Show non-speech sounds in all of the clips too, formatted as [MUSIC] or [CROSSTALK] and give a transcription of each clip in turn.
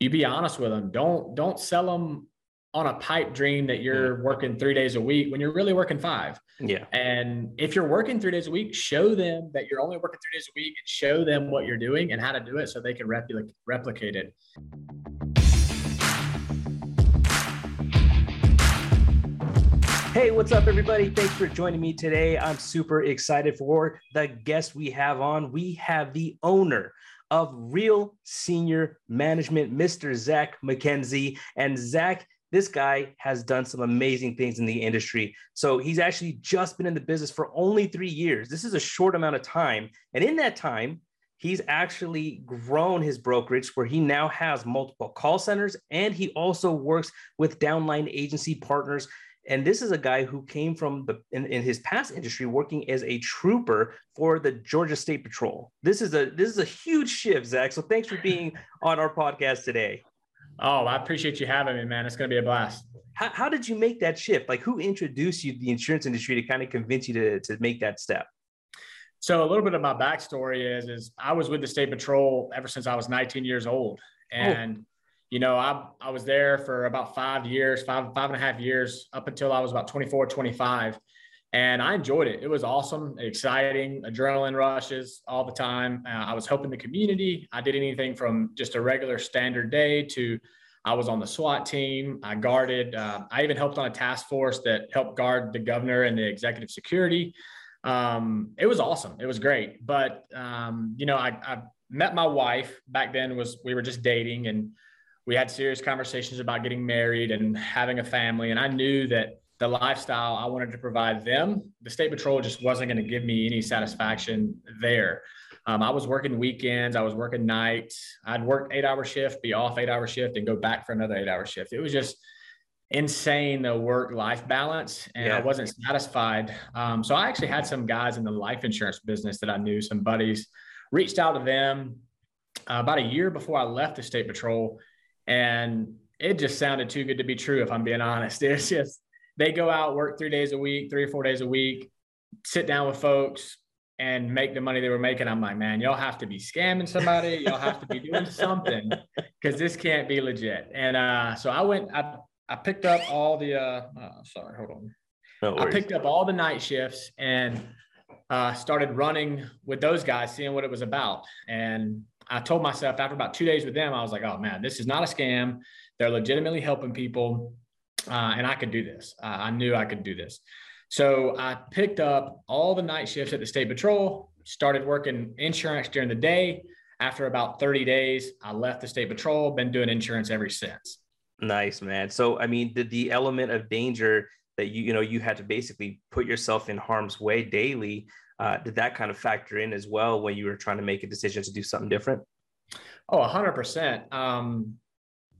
you be honest with them. Don't don't sell them on a pipe dream that you're mm. working three days a week when you're really working five. Yeah. And if you're working three days a week, show them that you're only working three days a week and show them what you're doing and how to do it so they can replicate replicate it. Hey, what's up, everybody? Thanks for joining me today. I'm super excited for the guest we have on. We have the owner of Real Senior Management, Mr. Zach McKenzie. And Zach, this guy has done some amazing things in the industry. So he's actually just been in the business for only three years. This is a short amount of time. And in that time, he's actually grown his brokerage where he now has multiple call centers and he also works with downline agency partners and this is a guy who came from the in, in, his past industry working as a trooper for the Georgia State Patrol. This is a this is a huge shift, Zach. So thanks for being on our podcast today. Oh, I appreciate you having me, man. It's going to be a blast. How, how did you make that shift? Like, who introduced you to the insurance industry to kind of convince you to, to make that step? So, a little bit of my backstory is, is I was with the State Patrol ever since I was 19 years old, oh. and oh you know, I, I was there for about five years, five, five and a half years up until I was about 24, 25. And I enjoyed it. It was awesome, exciting, adrenaline rushes all the time. Uh, I was helping the community. I did anything from just a regular standard day to I was on the SWAT team. I guarded. Uh, I even helped on a task force that helped guard the governor and the executive security. Um, it was awesome. It was great. But um, you know, I, I met my wife back then. Was we were just dating and we had serious conversations about getting married and having a family. And I knew that the lifestyle I wanted to provide them, the state patrol just wasn't going to give me any satisfaction there. Um, I was working weekends, I was working nights. I'd work eight hour shift, be off eight hour shift, and go back for another eight hour shift. It was just insane the work life balance, and yeah. I wasn't satisfied. Um, so I actually had some guys in the life insurance business that I knew, some buddies, reached out to them uh, about a year before I left the state patrol and it just sounded too good to be true, if I'm being honest. [LAUGHS] It's just, they go out, work three days a week, three or four days a week, sit down with folks and make the money they were making. I'm like, man, y'all have to be scamming somebody. Y'all have to be doing [LAUGHS] something because this can't be legit. And uh, so I went, I, I picked up all the, uh, oh, sorry, hold on. No I picked up all the night shifts and uh, started running with those guys, seeing what it was about. And I told myself after about two days with them, I was like, oh man, this is not a scam. They're legitimately helping people. Uh, and I could do this. Uh, I knew I could do this. So I picked up all the night shifts at the state patrol, started working insurance during the day. After about 30 days, I left the state patrol, been doing insurance ever since. Nice, man. So, I mean, the, the element of danger that you, you know, you had to basically put yourself in harm's way daily uh, did that kind of factor in as well when you were trying to make a decision to do something different? Oh, 100%. Um,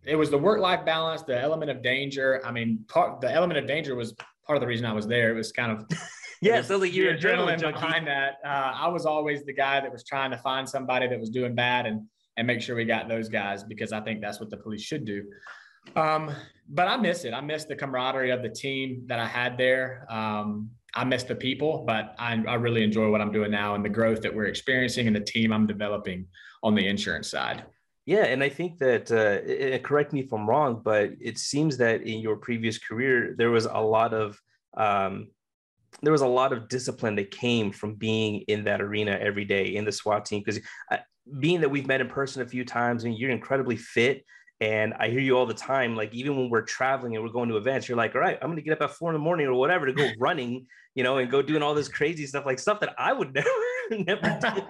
it was the work life balance, the element of danger. I mean, part, the element of danger was part of the reason I was there. It was kind of [LAUGHS] yeah, so like you're adrenaline behind that. Uh, I was always the guy that was trying to find somebody that was doing bad and and make sure we got those guys because I think that's what the police should do. Um, but I miss it. I miss the camaraderie of the team that I had there. Um, I miss the people, but I, I really enjoy what I'm doing now and the growth that we're experiencing and the team I'm developing on the insurance side. Yeah, and I think that uh, correct me if I'm wrong, but it seems that in your previous career there was a lot of um, there was a lot of discipline that came from being in that arena every day in the SWAT team. Because uh, being that we've met in person a few times, and you're incredibly fit, and I hear you all the time, like even when we're traveling and we're going to events, you're like, all right, I'm gonna get up at four in the morning or whatever to go [LAUGHS] running, you know, and go doing all this crazy stuff, like stuff that I would [LAUGHS] never, never do.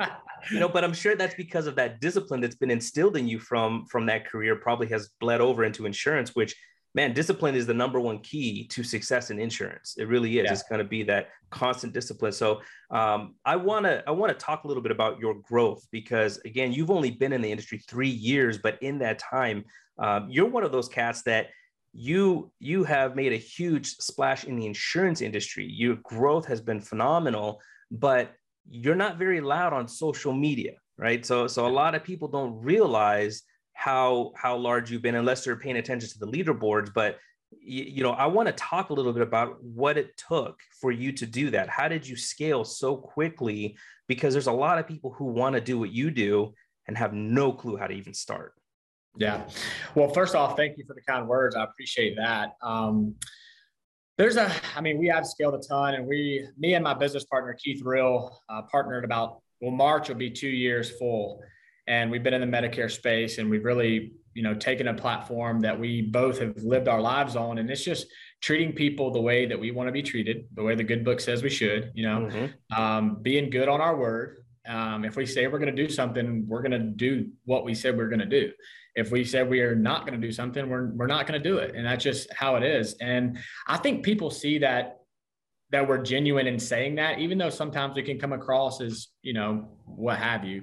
You know, but I'm sure that's because of that discipline that's been instilled in you from from that career, probably has bled over into insurance, which man, discipline is the number one key to success in insurance. It really is. Yeah. It's going to be that constant discipline. So um, I want to I want to talk a little bit about your growth because again, you've only been in the industry three years, but in that time, um, you're one of those cats that you you have made a huge splash in the insurance industry. Your growth has been phenomenal, but you're not very loud on social media, right? So so a lot of people don't realize how how large you've been unless they're paying attention to the leaderboards but you, you know i want to talk a little bit about what it took for you to do that how did you scale so quickly because there's a lot of people who want to do what you do and have no clue how to even start Yeah. Well, first off, thank you for the kind words. I appreciate that. Um, there's a, I mean, we have scaled a ton, and we, me and my business partner Keith Rill, uh, partnered about. Well, March will be two years full, and we've been in the Medicare space, and we've really, you know, taken a platform that we both have lived our lives on, and it's just treating people the way that we want to be treated, the way the good book says we should. You know, mm-hmm. um, being good on our word. Um, if we say we're going to do something, we're going to do what we said we're going to do if we said we are not going to do something, we're, we're not going to do it. And that's just how it is. And I think people see that that we're genuine in saying that, even though sometimes we can come across as, you know, what have you.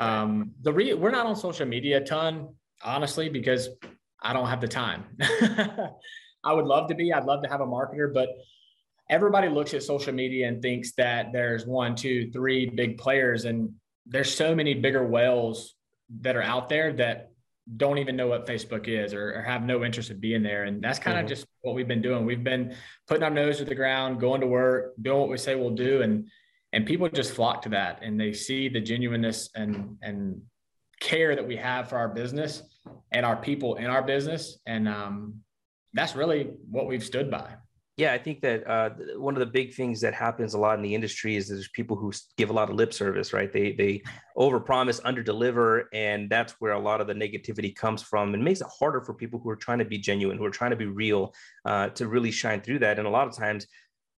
Um, the re- we're not on social media a ton, honestly, because I don't have the time. [LAUGHS] I would love to be. I'd love to have a marketer, but everybody looks at social media and thinks that there's one, two, three big players, and there's so many bigger whales that are out there that don't even know what Facebook is or, or have no interest in being there. And that's kind of mm-hmm. just what we've been doing. We've been putting our nose to the ground, going to work, doing what we say we'll do. And, and people just flock to that and they see the genuineness and, and care that we have for our business and our people in our business. And um, that's really what we've stood by. Yeah, I think that uh, one of the big things that happens a lot in the industry is there's people who give a lot of lip service, right? They they overpromise, underdeliver, and that's where a lot of the negativity comes from, and makes it harder for people who are trying to be genuine, who are trying to be real, uh, to really shine through that. And a lot of times,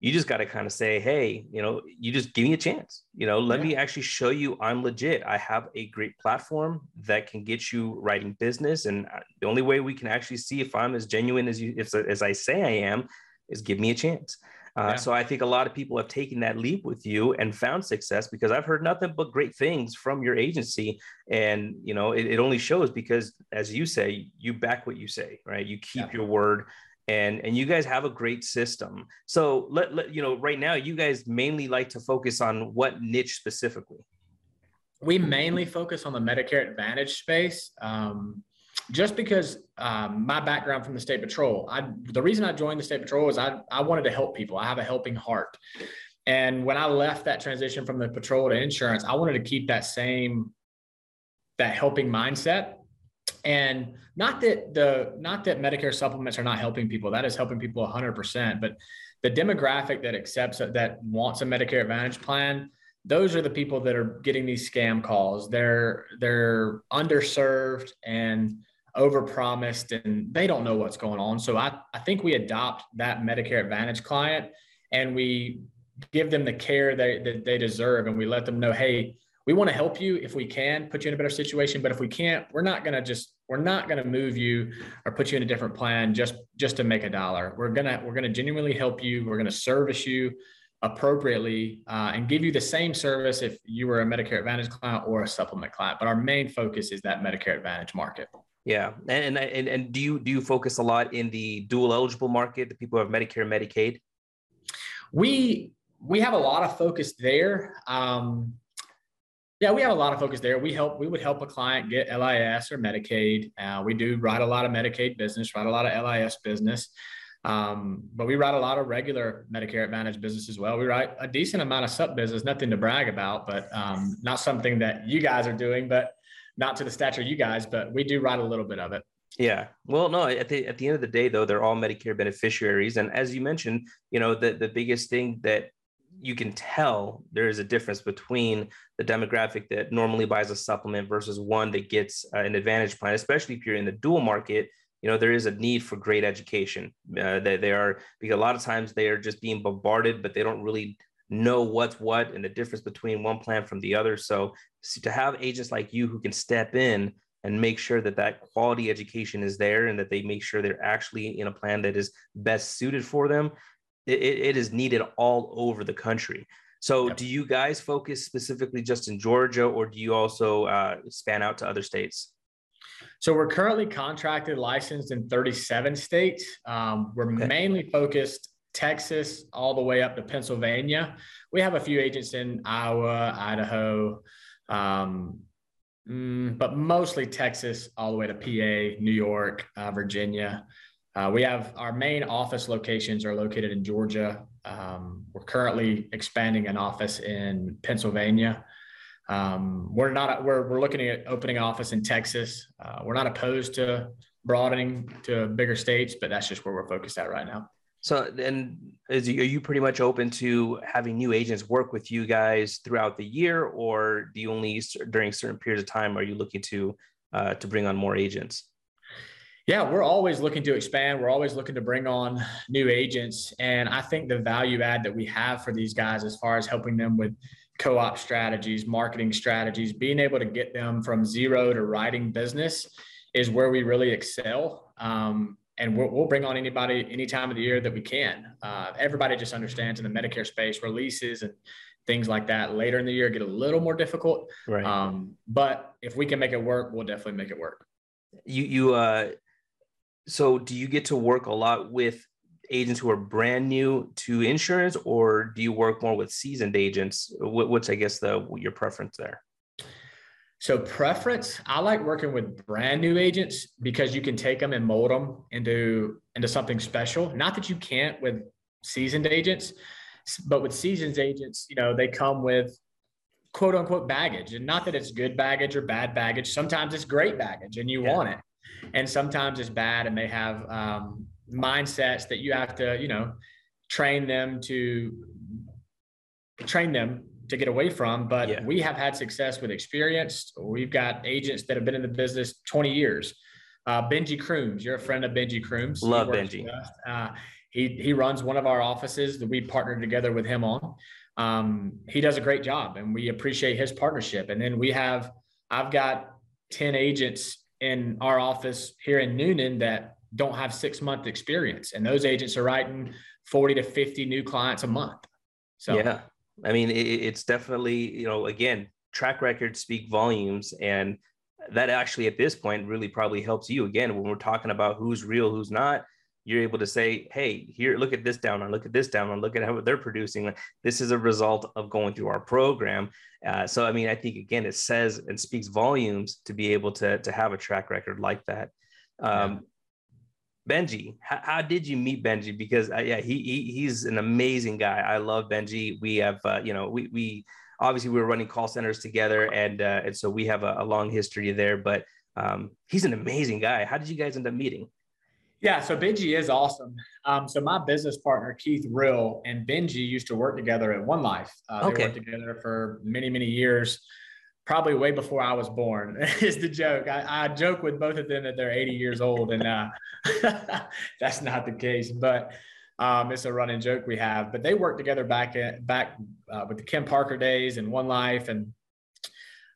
you just got to kind of say, hey, you know, you just give me a chance. You know, let yeah. me actually show you I'm legit. I have a great platform that can get you writing business, and uh, the only way we can actually see if I'm as genuine as you, if, as I say I am is give me a chance. Uh, yeah. So I think a lot of people have taken that leap with you and found success because I've heard nothing but great things from your agency, and you know it, it only shows because, as you say, you back what you say, right? You keep yeah. your word, and and you guys have a great system. So let, let you know right now, you guys mainly like to focus on what niche specifically. We mainly focus on the Medicare Advantage space. Um, just because um, my background from the state patrol, I, the reason I joined the state patrol is I, I wanted to help people. I have a helping heart. And when I left that transition from the patrol to insurance, I wanted to keep that same, that helping mindset. And not that the, not that Medicare supplements are not helping people, that is helping people hundred percent, but the demographic that accepts that wants a Medicare Advantage plan, those are the people that are getting these scam calls. They're they're underserved and overpromised and they don't know what's going on. So I, I think we adopt that Medicare Advantage client and we give them the care they, that they deserve and we let them know, hey, we want to help you if we can put you in a better situation, but if we can't, we're not going to just we're not going to move you or put you in a different plan just just to make a dollar. We're gonna we're gonna genuinely help you. We're gonna service you appropriately uh, and give you the same service if you were a Medicare Advantage client or a supplement client. But our main focus is that Medicare Advantage market. Yeah, and and and do you do you focus a lot in the dual eligible market, the people who have Medicare and Medicaid? We we have a lot of focus there. Um, yeah, we have a lot of focus there. We help. We would help a client get LIS or Medicaid. Uh, we do write a lot of Medicaid business, write a lot of LIS business, um, but we write a lot of regular Medicare Advantage business as well. We write a decent amount of sub business. Nothing to brag about, but um, not something that you guys are doing. But not to the stature you guys, but we do write a little bit of it. Yeah. Well, no, at the at the end of the day though, they're all Medicare beneficiaries. And as you mentioned, you know, the, the biggest thing that you can tell there is a difference between the demographic that normally buys a supplement versus one that gets uh, an advantage plan, especially if you're in the dual market. You know, there is a need for great education. Uh, they, they are because a lot of times they are just being bombarded, but they don't really know what's what and the difference between one plan from the other. So, so to have agents like you who can step in and make sure that that quality education is there and that they make sure they're actually in a plan that is best suited for them, it, it is needed all over the country. So, yep. do you guys focus specifically just in Georgia, or do you also uh, span out to other states? So we're currently contracted, licensed in 37 states. Um, we're okay. mainly focused Texas all the way up to Pennsylvania. We have a few agents in Iowa, Idaho, um, mm, but mostly Texas all the way to PA, New York, uh, Virginia. Uh, we have our main office locations are located in Georgia. Um, we're currently expanding an office in Pennsylvania. um, we're not we're, we're looking at opening office in Texas. Uh, we're not opposed to broadening to bigger states, but that's just where we're focused at right now. So, and is are you pretty much open to having new agents work with you guys throughout the year, or do you only during certain periods of time are you looking to uh, to bring on more agents? Yeah, we're always looking to expand. We're always looking to bring on new agents, and I think the value add that we have for these guys, as far as helping them with co-op strategies, marketing strategies, being able to get them from zero to writing business, is where we really excel. Um, and we'll, we'll, bring on anybody any time of the year that we can. Uh, everybody just understands in the Medicare space, releases and things like that later in the year get a little more difficult. Right. Um, but if we can make it work, we'll definitely make it work. You, you, uh, so do you get to work a lot with agents who are brand new to insurance, or do you work more with seasoned agents? What's, I guess, the your preference there? So preference, I like working with brand new agents because you can take them and mold them into into something special. Not that you can't with seasoned agents, but with seasoned agents, you know, they come with quote unquote baggage, and not that it's good baggage or bad baggage. Sometimes it's great baggage, and you yeah. want it, and sometimes it's bad, and they have um, mindsets that you have to, you know, train them to train them to get away from. But yeah. we have had success with experience. We've got agents that have been in the business 20 years. Uh, Benji Crooms, you're a friend of Benji Crooms. Love Benji. Uh, he, he runs one of our offices that we partnered together with him on. Um, he does a great job and we appreciate his partnership. And then we have, I've got 10 agents in our office here in Newnan that don't have six month experience. And those agents are writing 40 to 50 new clients a month. So, yeah, I mean, it, it's definitely, you know, again, track records speak volumes. And that actually, at this point, really probably helps you again when we're talking about who's real, who's not. You're able to say, hey, here, look at this down on, look at this down on, look at how they're producing. This is a result of going through our program. Uh, so, I mean, I think again, it says and speaks volumes to be able to, to have a track record like that. Um, Benji, how, how, did you meet Benji? Because uh, yeah, he, he, he's an amazing guy. I love Benji. We have uh, you know we we obviously we were running call centers together, and uh, and so we have a, a long history there. But um, he's an amazing guy. How did you guys end up meeting? Yeah, so Benji is awesome. Um, so my business partner Keith Rill and Benji used to work together at One Life. Uh, okay. They worked together for many many years probably way before I was born [LAUGHS] is the joke. I, I, joke with both of them that they're 80 years old and uh, [LAUGHS] that's not the case, but um, it's a running joke we have, but they worked together back at, back uh, with the Kim Parker days and One Life. And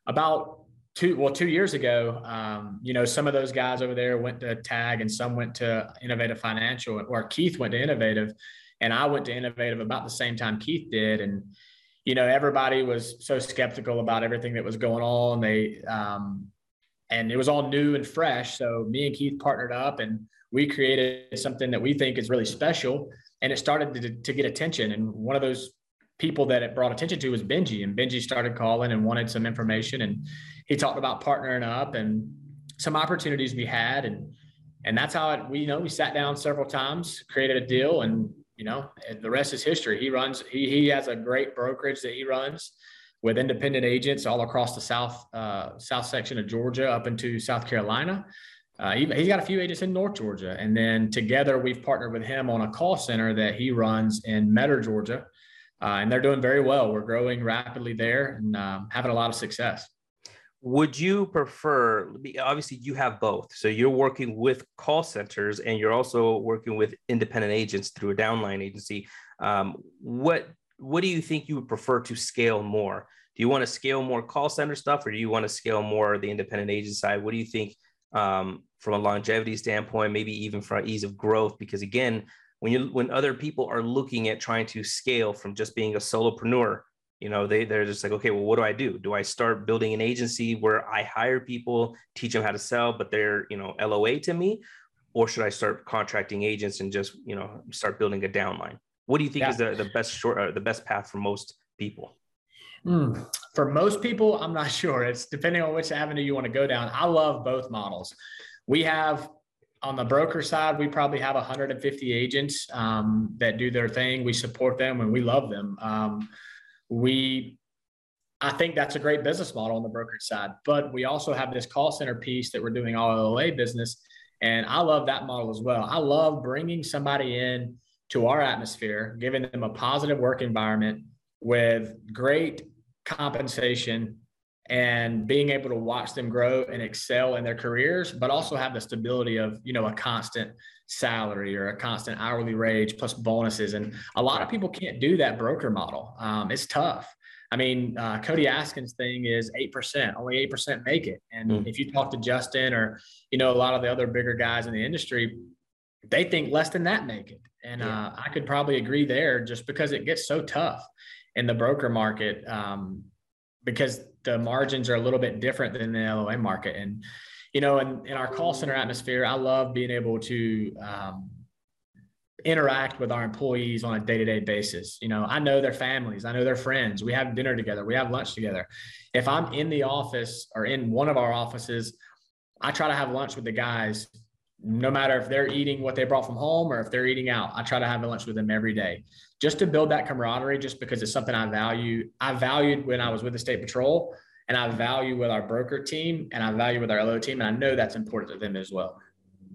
about two, well, two years ago, um, you know, some of those guys over there went to tag and some went to innovative financial or Keith went to innovative and I went to innovative about the same time Keith did. And, you know, everybody was so skeptical about everything that was going on. They, um, and it was all new and fresh. So me and Keith partnered up and we created something that we think is really special. And it started to, to get attention. And one of those people that it brought attention to was Benji. And Benji started calling and wanted some information. And he talked about partnering up and some opportunities we had. And and that's how it, we, you know, we sat down several times, created a deal, and you know, the rest is history. He runs, he, he has a great brokerage that he runs with independent agents all across the South, uh, South section of Georgia up into South Carolina. Uh, he, has got a few agents in North Georgia. And then together we've partnered with him on a call center that he runs in Metter, Georgia. Uh, and they're doing very well. We're growing rapidly there and um, having a lot of success. Would you prefer obviously you have both. So you're working with call centers and you're also working with independent agents through a downline agency. Um, what what do you think you would prefer to scale more? Do you want to scale more call center stuff or do you want to scale more the independent agent side? What do you think um, from a longevity standpoint maybe even for ease of growth? Because again when you when other people are looking at trying to scale from just being a solopreneur you know they they're just like okay well what do i do? Do i start building an agency where i hire people teach them how to sell but they're you know loa to me? Or should i start contracting agents and just you know start building a downline? What do you think yeah. is the, the best short uh, the best path for most people? Mm, for most people i'm not [LAUGHS] sure. It's depending on which avenue you want to go down. I love both models. We have on the broker side, we probably have 150 agents um, that do their thing. We support them and we love them. Um, we I think that's a great business model on the brokerage side. But we also have this call center piece that we're doing all LOA business. And I love that model as well. I love bringing somebody in to our atmosphere, giving them a positive work environment with great compensation and being able to watch them grow and excel in their careers, but also have the stability of, you know, a constant salary or a constant hourly wage plus bonuses. And a lot of people can't do that broker model. Um, it's tough. I mean, uh, Cody Askins' thing is 8%, only 8% make it. And mm. if you talk to Justin or, you know, a lot of the other bigger guys in the industry, they think less than that make it. And yeah. uh, I could probably agree there just because it gets so tough in the broker market um, because the margins are a little bit different than the LOA market. And, you know, in, in our call center atmosphere, I love being able to um, interact with our employees on a day-to-day basis. You know, I know their families, I know their friends. We have dinner together, we have lunch together. If I'm in the office or in one of our offices, I try to have lunch with the guys no matter if they're eating what they brought from home or if they're eating out. I try to have lunch with them every day just to build that camaraderie, just because it's something I value. I valued when I was with the state patrol and I value with our broker team and I value with our LO team. And I know that's important to them as well.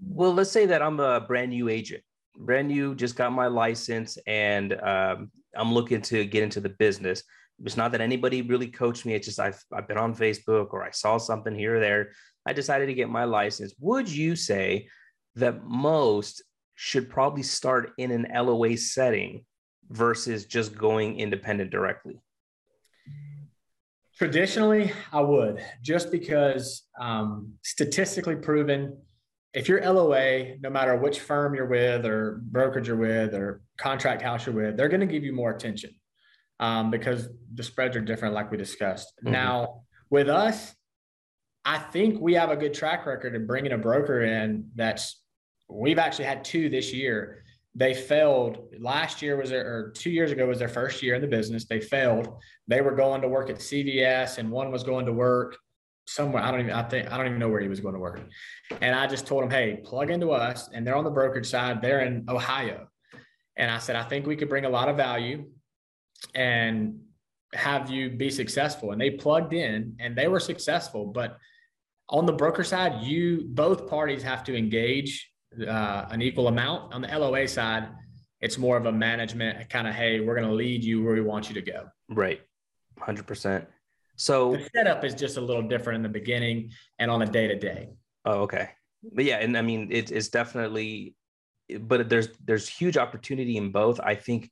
Well, let's say that I'm a brand new agent, brand new, just got my license and um, I'm looking to get into the business. It's not that anybody really coached me. It's just I've, I've been on Facebook or I saw something here or there. I decided to get my license. Would you say that most should probably start in an LOA setting versus just going independent directly? Traditionally, I would, just because um, statistically proven, if you're LOA, no matter which firm you're with, or brokerage you're with, or contract house you're with, they're going to give you more attention um, because the spreads are different, like we discussed. Mm-hmm. Now, with us, I think we have a good track record of bringing a broker in that's we've actually had two this year. They failed last year was their, or two years ago was their first year in the business. They failed. They were going to work at CVS and one was going to work somewhere. I don't even, I think, I don't even know where he was going to work. And I just told him, Hey, plug into us. And they're on the brokerage side. They're in Ohio. And I said, I think we could bring a lot of value and have you be successful. And they plugged in and they were successful. But on the broker side, you both parties have to engage uh, an equal amount. On the LOA side, it's more of a management kind of, hey, we're going to lead you where we want you to go. Right. 100%. So the setup is just a little different in the beginning and on a day to day. Oh, okay. But yeah, and I mean, it, it's definitely, but there's there's huge opportunity in both. I think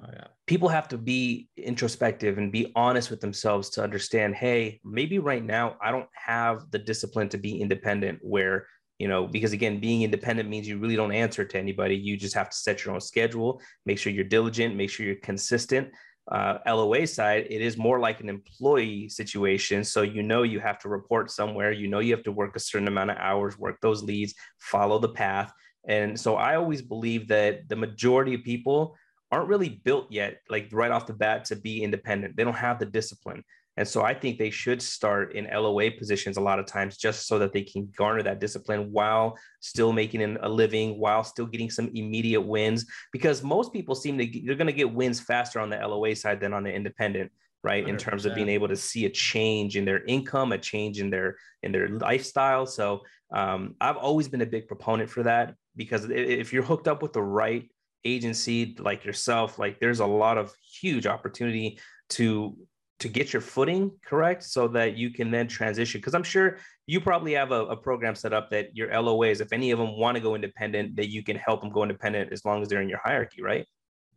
oh, yeah. people have to be introspective and be honest with themselves to understand, hey, maybe right now I don't have the discipline to be independent where you know because again being independent means you really don't answer to anybody you just have to set your own schedule make sure you're diligent make sure you're consistent uh, LOA side, it is more like an employee situation. So you know you have to report somewhere, you know you have to work a certain amount of hours, work those leads, follow the path. And so I always believe that the majority of people aren't really built yet, like right off the bat, to be independent. They don't have the discipline. And so I think they should start in LOA positions a lot of times just so that they can garner that discipline while still making a living, while still getting some immediate wins. Because most people seem to, they're going to get wins faster on the LOA side than on the independent right 100%. in terms of being able to see a change in their income a change in their in their lifestyle so um, i've always been a big proponent for that because if you're hooked up with the right agency like yourself like there's a lot of huge opportunity to to get your footing correct so that you can then transition. Because i'm sure you probably have a, a, program set up that your loas if any of them want to go independent that you can help them go independent as long as they're in your hierarchy right?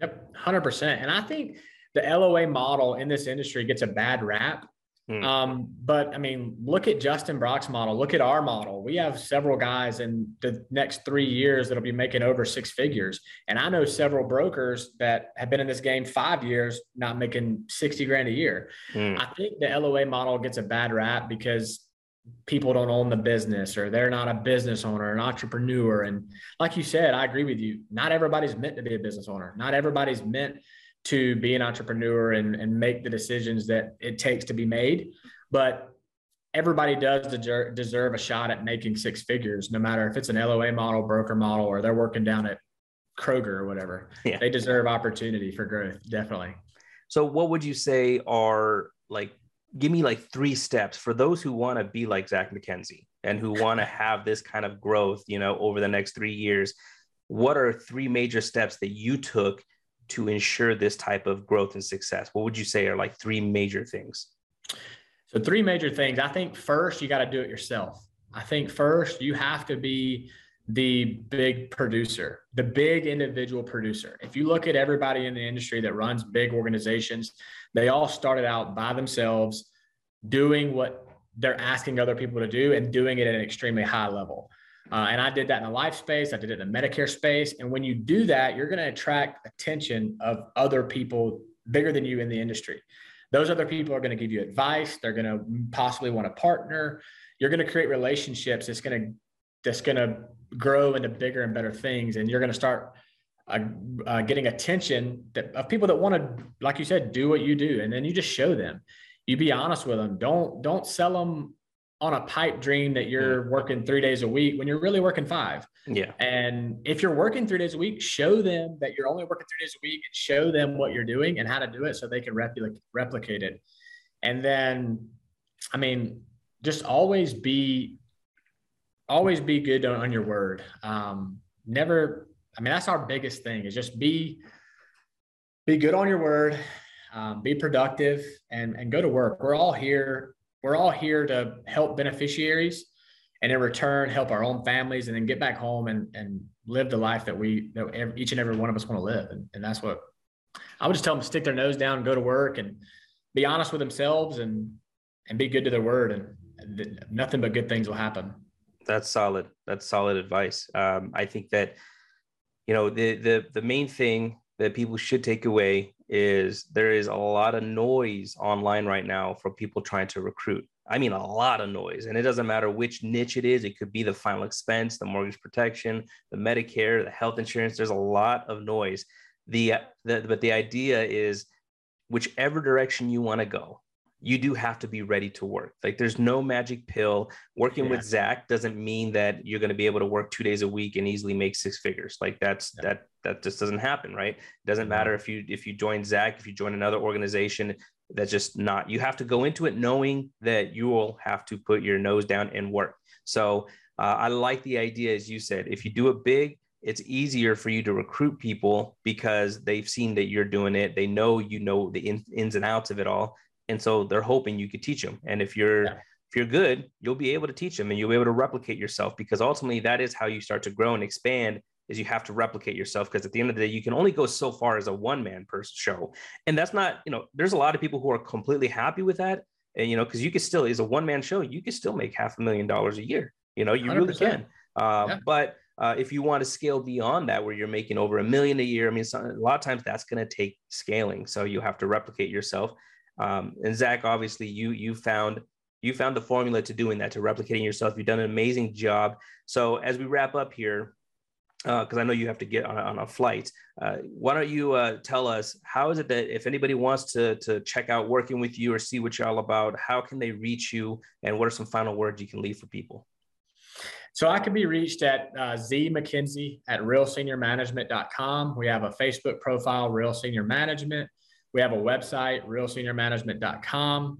Yep 100% and i think the loa model in this industry gets a bad rap Hmm. Um, but I mean, look at Justin Brock's model. Look at our model. We have several guys in the next three years that'll be making over six figures. And I know several brokers that have been in this game five years, not making 60 grand a year. Hmm. I think the LOA model gets a bad rap because people don't own the business or they're not a business owner, an entrepreneur. And like you said, I agree with you. Not everybody's meant to be a business owner. Not everybody's meant to be an entrepreneur and, and make the decisions that it takes to be made. But everybody does deserve a shot at making six figures, no matter if it's an LOA model, broker model, or they're working down at Kroger or whatever. Yeah. They deserve opportunity for growth, definitely. So, what would you say are like give me like three steps for those who want to be like Zach McKenzie and who want to [LAUGHS] have this kind of growth, you know, over the next three years. What are three major steps that you took to ensure this type of growth and success? What would you say are like three major things? So, three major things. I think first, you got to do it yourself. I think first, you have to be the big producer, the big individual producer. If you look at everybody in the industry that runs big organizations, they all started out by themselves doing what they're asking other people to do and doing it at an extremely high level. Uh, and I did that in the life space. I did it in the Medicare space. And when you do that, you're going to attract attention of other people bigger than you in the industry. Those other people are going to give you advice. They're going to possibly want to partner. You're going to create relationships. That's going to that's going to grow into bigger and better things, and you're going to start uh, uh, getting attention that, of people that want to, like you said, do what you do, and then you just show them. You be honest with them. Don't don't sell them on a pipe dream that you're mm. working three days a week when you're really working five. Yeah. And if you're working three days a week, show them that you're only working three days a week and show them what you're doing and how to do it so they can replicate replicate it. And then, I mean, just always be, always be good on, on your word. Um, never, I mean, that's our biggest thing is just be, be good on your word, um, be productive and, and go to work. We're all here we're all here to help beneficiaries and in return help our own families and then get back home and, and live the life that we that each and every one of us want to live. And, and that's what i would just tell them stick their nose down go to work and be honest with themselves and and be good to their word and nothing but good things will happen. That's solid. That's solid advice. Um, i think that you know the the the main thing that people should take away is there is a lot of noise online right now for people trying to recruit. I mean, a lot of noise. And it doesn't matter which niche it is. It could be the final expense, the mortgage protection, the Medicare, the health insurance. There's a lot of noise. The, the but the idea is whichever direction you want to go, you do have to be ready to work. Like there's no magic pill. Working yeah. with Zach doesn't mean that you're going to be able to work two days a week and easily make six figures. Like that's yeah. that that just doesn't happen, right? It doesn't matter if you if you join Zach, if you join another organization, that's just not. You have to go into it knowing that you will have to put your nose down and work. So uh, I like the idea, as you said, if you do it big, it's easier for you to recruit people because they've seen that you're doing it. They know you know the in, ins and outs of it all and so they're hoping you could teach them and if you're yeah. if you're good you'll be able to teach them and you'll be able to replicate yourself because ultimately that is how you start to grow and expand is you have to replicate yourself because at the end of the day you can only go so far as a one man person show and that's not you know there's a lot of people who are completely happy with that and you know because you can still is a one man show you can still make half a million dollars a year you know you 100%. really can uh, yeah. but uh, if you want to scale beyond that where you're making over a million a year i mean a lot of times that's going to take scaling so you have to replicate yourself um, and Zach, obviously, you you found you found the formula to doing that, to replicating yourself. You've done an amazing job. So as we wrap up here, because uh, I know you have to get on a, on a flight, uh, why don't you uh, tell us how is it that if anybody wants to to check out working with you or see what you're all about, how can they reach you, and what are some final words you can leave for people? So I can be reached at uh, Z McKenzie at realseniormanagement.com. We have a Facebook profile, Real Senior Management. We have a website, realseniormanagement.com.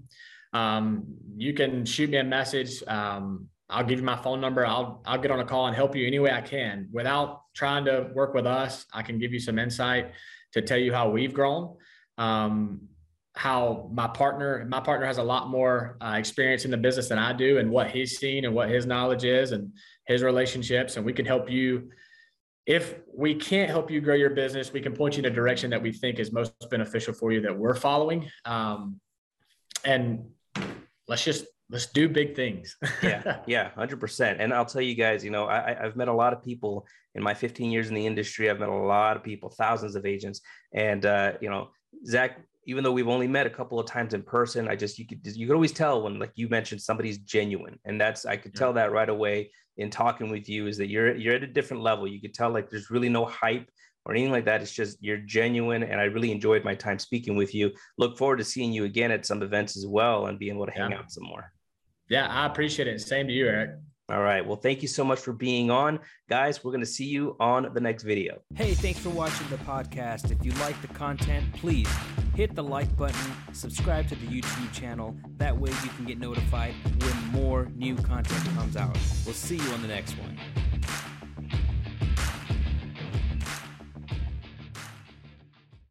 Um, you can shoot me a message. Um, I'll give you my phone number. I'll I'll get on a call and help you any way I can. Without trying to work with us, I can give you some insight to tell you how we've grown. Um, how my partner my partner has a lot more uh, experience in the business than I do, and what he's seen and what his knowledge is, and his relationships, and we can help you if we can't help you grow your business, we can point you in a direction that we think is most beneficial for you that we're following. Um, and let's just let's do big things. yeah, [LAUGHS] yeah, hundred percent. And I'll tell you guys, you know, I, I've met a lot of people in my 15 years in the industry. I've met a lot of people, thousands of agents, and uh, you know, Zach. Even though we've only met a couple of times in person, I just you could you could always tell when, like you mentioned, somebody's genuine, and that's I could tell that right away in talking with you is that you're you're at a different level. You could tell like there's really no hype or anything like that. It's just you're genuine, and I really enjoyed my time speaking with you. Look forward to seeing you again at some events as well and being able to hang yeah. out some more. Yeah, I appreciate it. Same to you, Eric. All right. Well, thank you so much for being on. Guys, we're going to see you on the next video. Hey, thanks for watching the podcast. If you like the content, please hit the like button, subscribe to the YouTube channel. That way you can get notified when more new content comes out. We'll see you on the next one.